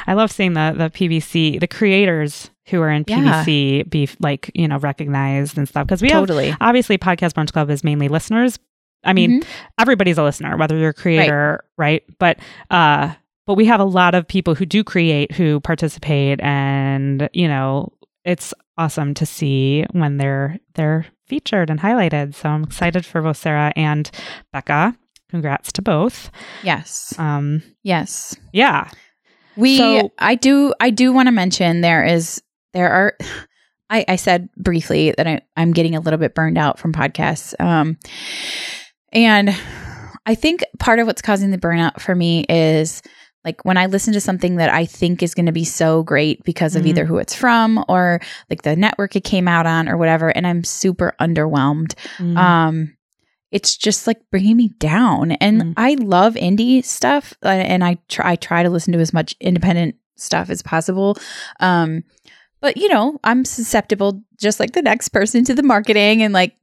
I love seeing the the PBC, the creators who are in Yeah. PBC be like, you know, recognized and stuff. Because we have obviously Podcast Brunch Club is mainly listeners. I mean, Mhm. everybody's a listener, whether you're a creator, right? But uh but we have a lot of people who do create who participate and, you know, it's awesome to see when they're they're featured and highlighted. So I'm excited for both Sarah and Becca. Congrats to both. Yes. Um, Yes. yeah. We So- I do I do want to mention there is there are I, I said briefly that I, I'm getting a little bit burned out from podcasts. Um and I think part of what's causing the burnout for me is like when I listen to something that I think is going to be so great because of Mhm. either who it's from or like the network it came out on or whatever, and I'm super underwhelmed. Mm. Um, it's just like bringing me down. And Mm. I love indie stuff, uh, and I try I try to listen to as much independent stuff as possible. Um, but you know, I'm susceptible, just like the next person, to the marketing and like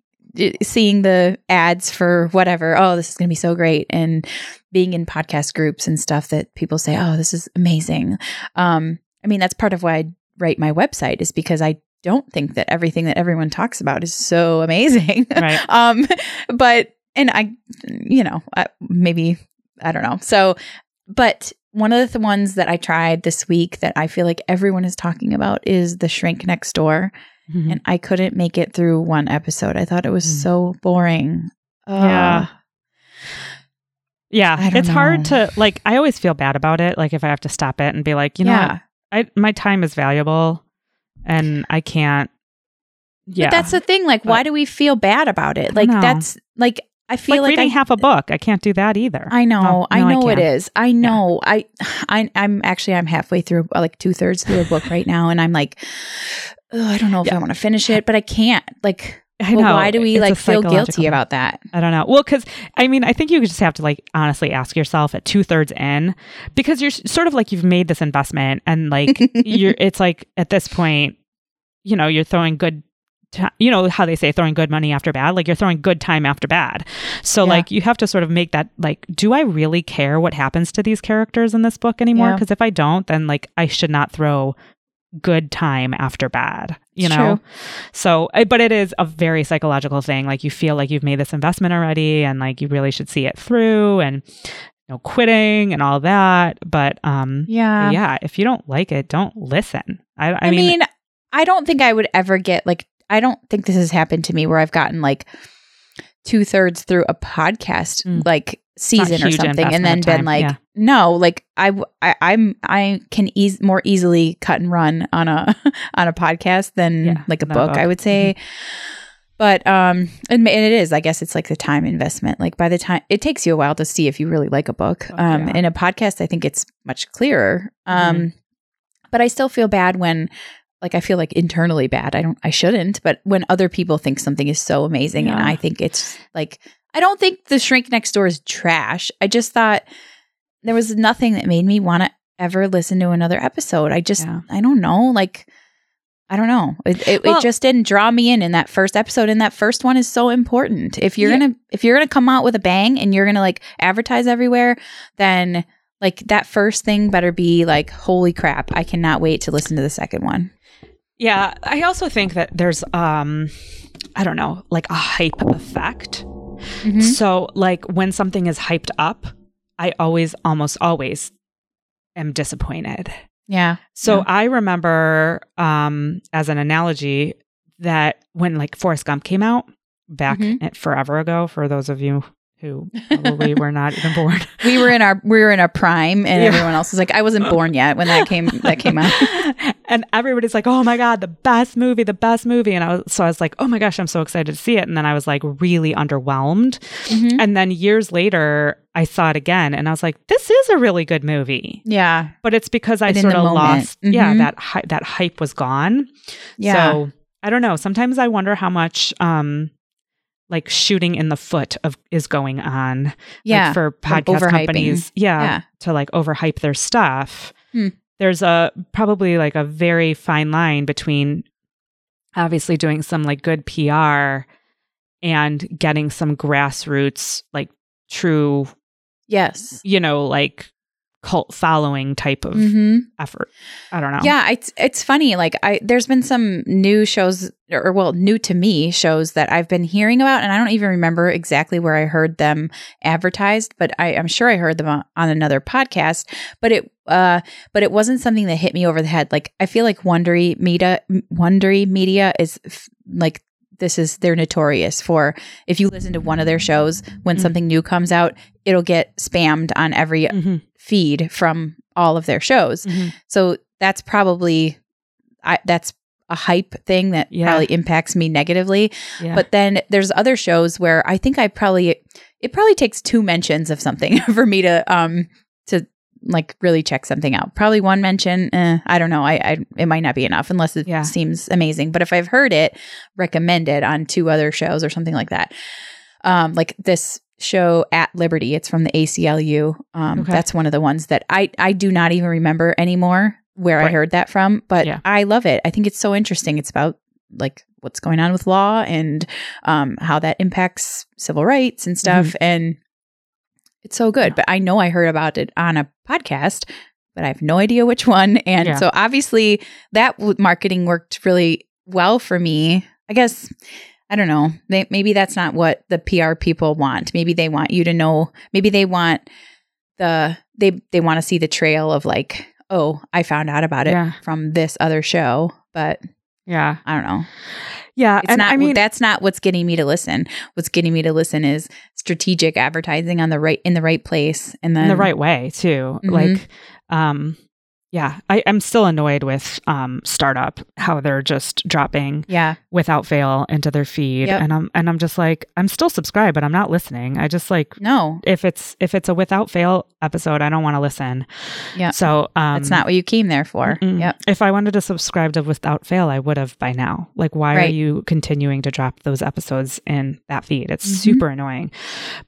seeing the ads for whatever. Oh, this is going to be so great, and being in podcast groups and stuff that people say, "Oh, this is amazing." Um, I mean, that's part of why I write my website is because I don't think that everything that everyone talks about is so amazing. right. um but and i you know I, maybe i don't know so but one of the ones that i tried this week that i feel like everyone is talking about is the shrink next door Mhm. and i couldn't make it through one episode i thought it was Mm. so boring Yeah. Ugh. yeah. Don't It's hard to like. I always feel bad about it. Like if I have to stop it and be like, you know, yeah what? I my time is valuable, and I can't. Yeah, but that's the thing like why But- do we feel bad about it like that's like i feel like, like, reading I, half a book. I can't do that either. I know, No, I no, I know it I know. I, I, I'm actually I'm halfway through, uh, like two thirds through a book right now, and I'm like, "Ugh, I don't know if Yeah. I want to finish it, but I can't. Like, I well, know. why do we It's like feel guilty about that? I don't know. Well, because I mean, I think you just have to like honestly ask yourself at two thirds in, because you're sort of like you've made this investment, and like you're. It's like at this point, you know, you're throwing good. ti you know how they say throwing good money after bad, like you're throwing good time after bad. So Yeah. like you have to sort of make that like, do I really care what happens to these characters in this book anymore? Yeah. Because if I don't, then like I should not throw good time after bad. You It's know. true. So, but it is a very psychological thing. Like you feel like you've made this investment already, and like you really should see it through, and you know, quitting and all that. But um, Yeah. yeah, if you don't like it, don't listen. I, I, I, mean, mean, I don't think I would ever get like. I don't think this has happened to me where I've gotten like two thirds through a podcast Mm. like season or something, and then been time, like, yeah. no, like i i'm I can ease more easily cut and run on a on a podcast than Yeah, like a book. book. Mm-hmm. I would say. But um, and and it is. I guess it's like the time investment. Like by the time it takes you a while to see if you really like a book. Fuck Um, yeah. in a podcast, I think it's much clearer. Um, Mm-hmm. but I still feel bad when, like, I feel like internally bad. I don't. I shouldn't. But when other people think something is so amazing, and I think it's like, I don't think the Shrink Next Door is trash. I just thought there was nothing that made me want to ever listen to another episode. I just, Yeah. I don't know, like. I don't know. It, it, Well- it just didn't draw me in in that first episode, and that first one is so important. If you're Yeah. gonna if you're gonna come out with a bang and you're gonna like advertise everywhere, then like that first thing better be like, holy crap! I cannot wait to listen to the second one. yeah, I also think that there's um, I don't know, like a hype effect. Mhm. So, like when something is hyped up, I always, almost always, am disappointed. Yeah. So Yeah. I remember, um, as an analogy, that when like Forrest Gump came out back Mhm. at- forever ago, for those of you who probably were not even born, We were in our we were in our prime, and Yeah. everyone else was like, I wasn't born yet when that came that came out. and everybody's like, "Oh my god, the best movie, the best movie!" And I was so I was like, "Oh my gosh, I'm so excited to see it!" And then I was like really underwhelmed. Mhm. And then years later, I saw it again, and I was like, "This is a really good movie." Yeah. But it's because I But sort of moment. lost, yeah, Mhm. that hy- that hype was gone. Yeah. So I don't know. Sometimes I wonder how much um like shooting in the foot of is going on like, yeah. for podcast companies. Yeah, Yeah. To like overhype their stuff. Hmm. There's a probably like a very fine line between obviously doing some like good PR and getting some grassroots like true, yes. you know, like cult following type of hmm effort. I don't know. Yeah, it's it's funny. Like I, there's been some new shows, or well, new to me shows that I've been hearing about, and I don't even remember exactly where I heard them advertised, but I, I'm sure I heard them on, on another podcast. But it, uh, but it wasn't something that hit me over the head. Like I feel like Wondery Media, Wondery Media is f- like this is they're notorious for if you listen to one of their shows when Mhm. something new comes out, it'll get spammed on every Mhm. feed from all of their shows. Mhm. So that's probably I that's a hype thing that Yeah. probably impacts me negatively. Yeah. But then there's other shows where I think I probably it probably takes two mentions of something for me to um to like really check something out. Probably one mention, eh, I don't know. I, I it might not be enough unless it Yeah. seems amazing. But if I've heard it recommended on two other shows or something like that, um, like this show at Liberty, it's from the ACLU. Um, Okay. That's one of the ones that I I do not even remember anymore where I heard that from, but Yeah. I love it. I think it's so interesting. It's about like what's going on with law and um, how that impacts civil rights and stuff. And it's so good. Yeah. But I know I heard about it on a podcast, but I have no idea which one. And Yeah. so obviously that w- marketing worked really well for me. I guess. I don't know. They, maybe that's not what the PR people want. Maybe they want you to know. Maybe they want the they they want to see the trail of like, oh, I found out about it Yeah. from this other show, but yeah. I don't know. Yeah. It's and not I mean, that's not what's getting me to listen. What's getting me to listen is strategic advertising on the right in the right place and then in the right way too. Mhm. Like, um, yeah, I, I'm still annoyed with um startup how they're just dropping Yeah. without fail into their feed, Yep. and I'm and I'm just like I'm still subscribed, but I'm not listening. I just like No. if it's if it's a without fail episode, I don't want to listen. Yeah. So um, That's not what you came there for. Mm-mm. If I wanted to subscribe to Without Fail, I would have by now. Like, why are you continuing to drop those episodes in that feed? It's Mhm. super annoying.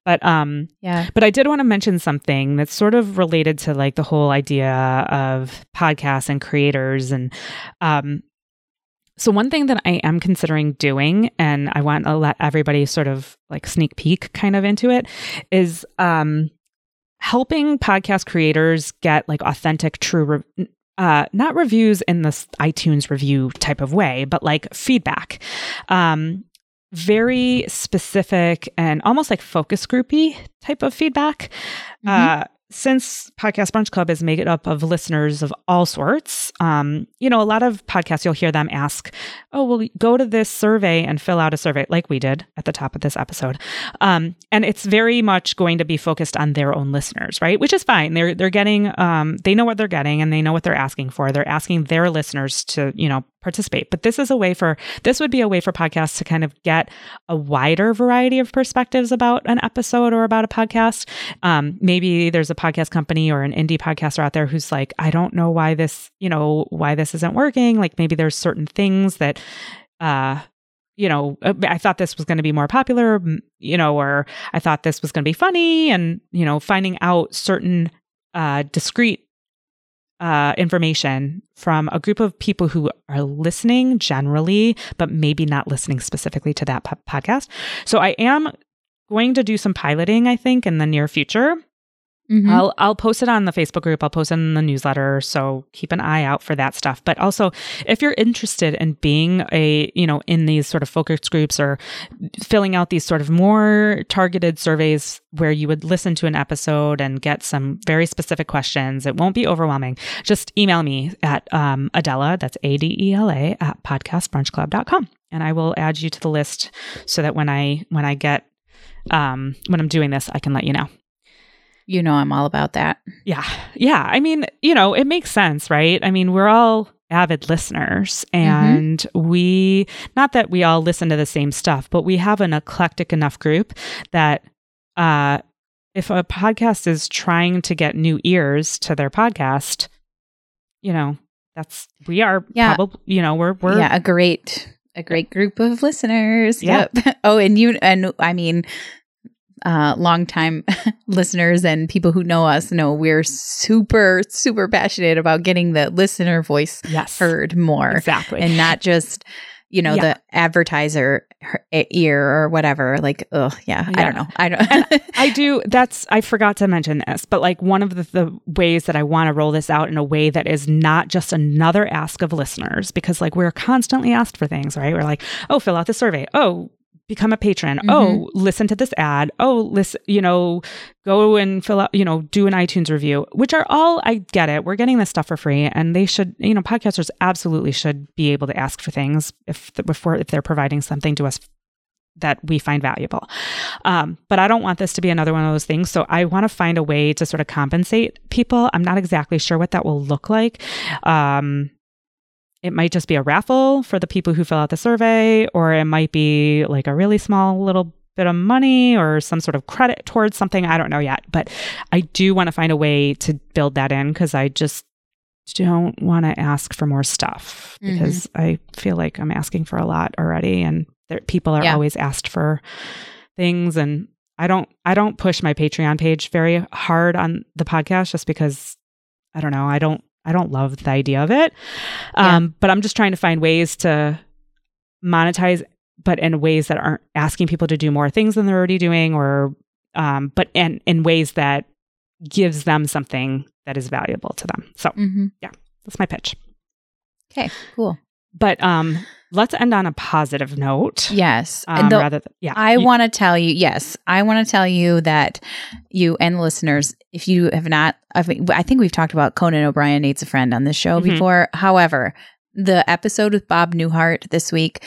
But um, Yeah. but I did want to mention something that's sort of related to like the whole idea of podcasts and creators and um so one thing that I am considering doing and I want to let everybody sort of like sneak peek kind of into it is um helping podcast creators get like authentic true re- uh, not reviews in this iTunes review type of way, but like feedback. Um, very specific and almost like focus groupy type of feedback. Mhm. Uh, since Podcast Brunch Club is made up of listeners of all sorts, um, you know, a lot of podcasts you'll hear them ask, "Oh, well, go to this survey and fill out a survey," like we did at the top of this episode. Um, and it's very much going to be focused on their own listeners, right? Which is fine. They're they're getting, um, they know what they're getting and they know what they're asking for. They're asking their listeners to, you know, participate. But this is a way for this would be a way for podcasts to kind of get a wider variety of perspectives about an episode or about a podcast. Um, maybe there's a podcast company or an indie podcaster out there who's like, I don't know why this, you know, why this isn't working. Like maybe there's certain things that, uh, you know, uh, I thought this was going to be more popular, you know, or I thought this was going to be funny, and you know, finding out certain uh, discrete uh, information from a group of people who are listening generally, but maybe not listening specifically to that po- podcast. So I am going to do some piloting, I think, in the near future. Mhm. I'll I'll post it on the Facebook group. I'll post it in the newsletter. So keep an eye out for that stuff. But also, if you're interested in being a you know in these sort of focus groups or filling out these sort of more targeted surveys where you would listen to an episode and get some very specific questions, it won't be overwhelming. Just email me at um, Adela. That's A D E L A at podcastbrunchclub.com, and I will add you to the list so that when I when I get um, when I'm doing this, I can let you know. You know I'm all about that. Yeah. Yeah. I mean, you know, it makes sense, right? I mean, we're all avid listeners and we, not that we all listen to the same stuff, but we have an eclectic enough group that, uh, if a podcast is trying to get new ears to their podcast, you know, that's, we are Yeah. probably, you know, we're, we're, yeah, a great a great group of listeners. Yeah. Yep. Oh, and you and I mean uh longtime listeners and people who know us know we're super super passionate about getting the listener voice yes, heard more exactly. and not just you know Yeah. the advertiser ear or whatever like oh yeah, i don't know i don't I do. That's, I forgot to mention this, but like one of the, the ways that I want to roll this out in a way that is not just another ask of listeners, because like we're constantly asked for things, right? We're like, oh, fill out the survey. Oh, become a patron. Mhm. Oh, listen to this ad. Oh, listen, you know, go and fill out, you know, do an iTunes review, which are all, I get it. We're getting this stuff for free and they should, you know, podcasters absolutely should be able to ask for things if, before, if they're providing something to us that we find valuable. Um, but I don't want this to be another one of those things. So I want to find a way to sort of compensate people. I'm not exactly sure what that will look like. Um, it might just be a raffle for the people who fill out the survey, or it might be like a really small little bit of money or some sort of credit towards something. I don't know yet, but I do want to find a way to build that in because I just don't want to ask for more stuff Mhm. because I feel like I'm asking for a lot already and there, people are Yeah. always asked for things and I don't I don't push my Patreon page very hard on the podcast just because I don't know, I don't I don't love the idea of it. Yeah. Um but I'm just trying to find ways to monetize but in ways that aren't asking people to do more things than they're already doing or um but and in ways that gives them something that is valuable to them. So Mhm. that's my pitch. Okay, cool. But um let's end on a positive note. Yes. Um, the, rather than, yeah. I want to tell you, yes, I want to tell you that you and the listeners, if you have not, I think I think we've talked about Conan O'Brien needs a friend on this show Mhm. before. However, the episode with Bob Newhart this week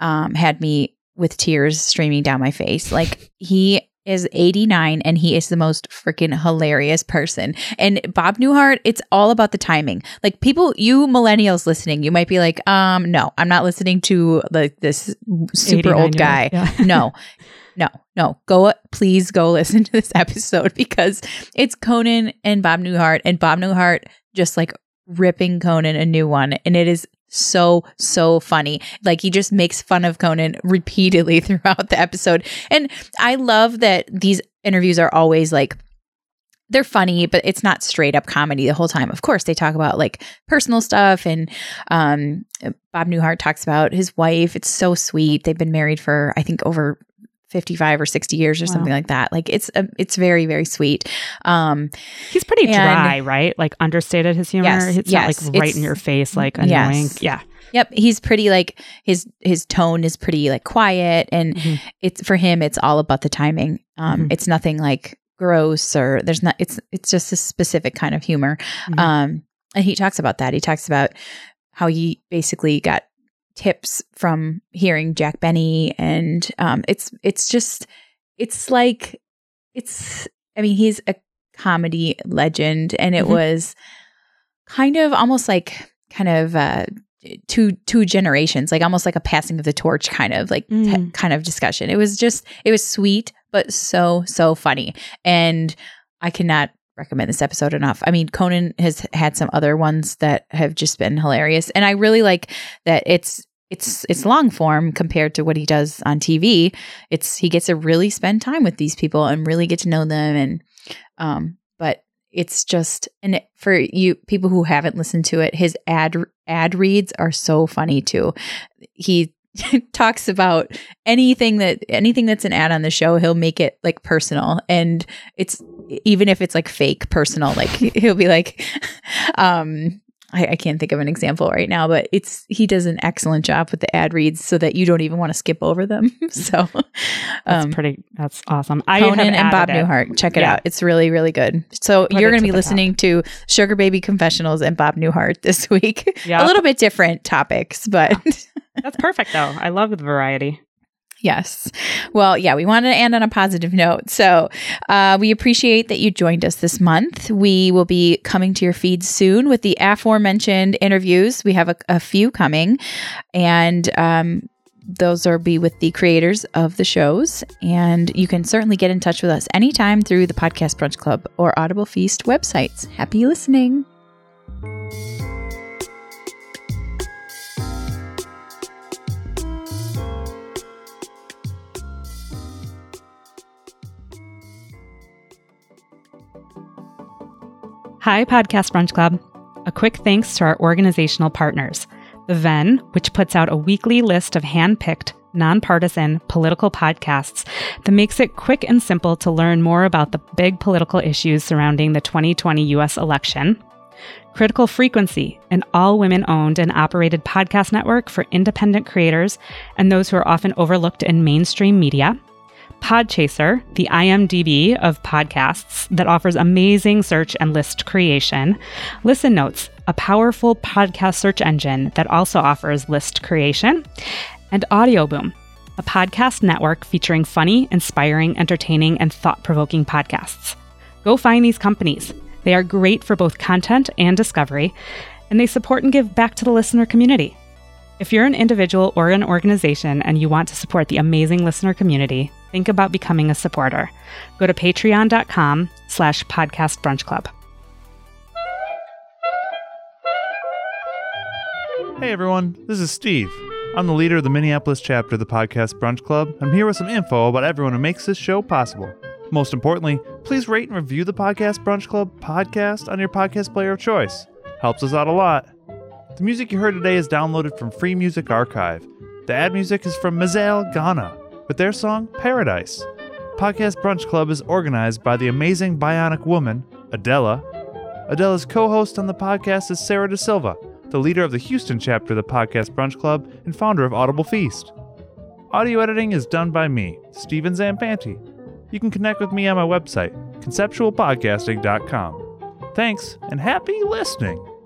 um, had me with tears streaming down my face. Like he is 89 and he is the most freaking hilarious person. And Bob Newhart, it's all about the timing. Like people, you millennials listening, you might be like, um, no, I'm not listening to like this super old guy. yeah. no, no, no. Go, please go listen to this episode because it's Conan and Bob Newhart, and Bob Newhart just like ripping Conan a new one, and it is so so funny. Like he just makes fun of Conan repeatedly throughout the episode, and I love that these interviews are always like they're funny, but it's not straight up comedy the whole time. Of course, they talk about like personal stuff, and um, Bob Newhart talks about his wife. It's so sweet. They've been married for I think over fifty five or sixty years or Wow. something like that. Like it's um, it's very very sweet. Um, He's pretty dry, right? Like understated his humor. Yes, it's yes, not like right in your face, like annoying. Yes. Yeah. Yep, he's pretty like his his tone is pretty like quiet, and Mhm. it's for him. It's all about the timing. Um, Mhm. It's nothing like gross or there's not. It's it's just a specific kind of humor. Mhm. Um, and he talks about that. He talks about how he basically got tips from hearing Jack Benny, and um, it's it's just it's like it's. I mean, he's a comedy legend, and it Mhm. was kind of almost like kind of uh two two generations like almost like a passing of the torch kind of like t- Mm. kind of discussion it was just it was sweet but so so funny and i cannot recommend this episode enough i mean conan has had some other ones that have just been hilarious and i really like that it's it's it's long form compared to what he does on tv it's he gets to really spend time with these people and really get to know them and um but it's just and it, for you people who haven't listened to it his ad ad reads are so funny too. He talks about anything that anything that's an ad on the show he'll make it like personal. And it's even if it's like fake personal like he'll be like um I, I can't think of an example right now, but it's he does an excellent job with the ad reads so that you don't even want to skip over them. so, That's um, pretty. That's awesome. I Conan and Bob it. Newhart. Check it Yeah. out. It's really, really good. So Put you're going to be listening to Sugar Baby Confessionals and Bob Newhart this week. Yep. A little bit different topics, but That's perfect, though. I love the variety. Yes. Well, yeah, we wanted to end on a positive note. So uh, we appreciate that you joined us this month. We will be coming to your feed soon with the aforementioned interviews. We have a, a few coming, and um, those are be with the creators of the shows. And you can certainly get in touch with us anytime through the Podcast Brunch Club or Audible Feast websites. Happy listening. Hi, Podcast Brunch Club. A quick thanks to our organizational partners, The Ven, which puts out a weekly list of hand picked, nonpartisan political podcasts that makes it quick and simple to learn more about the big political issues surrounding the 2020 US election. Critical Frequency, an all women owned and operated podcast network for independent creators and those who are often overlooked in mainstream media. Podchaser, the IMDb of podcasts that offers amazing search and list creation. Listen Notes, a powerful podcast search engine that also offers list creation. And Audioboom, a podcast network featuring funny, inspiring, entertaining, and thought provoking podcasts. Go find these companies. They are great for both content and discovery, and they support and give back to the listener community. If you're an individual or an organization and you want to support the amazing listener community, think about becoming a supporter. Go to patreon.com slash podcast brunch club. Hey everyone, this is Steve. I'm the leader of the Minneapolis chapter of the Podcast Brunch Club. I'm here with some info about everyone who makes this show possible. Most importantly, please rate and review the Podcast Brunch Club podcast on your podcast player of choice. Helps us out a lot. The music you heard today is downloaded from Free Music Archive. The ad music is from Mazel Ghana with their song Paradise. Podcast Brunch Club is organized by the amazing bionic woman, Adela. Adela's co host on the podcast is Sarah Da Silva, the leader of the Houston chapter of the Podcast Brunch Club and founder of Audible Feast. Audio editing is done by me, Steven Zampanti. You can connect with me on my website, conceptualpodcasting.com. Thanks, and happy listening!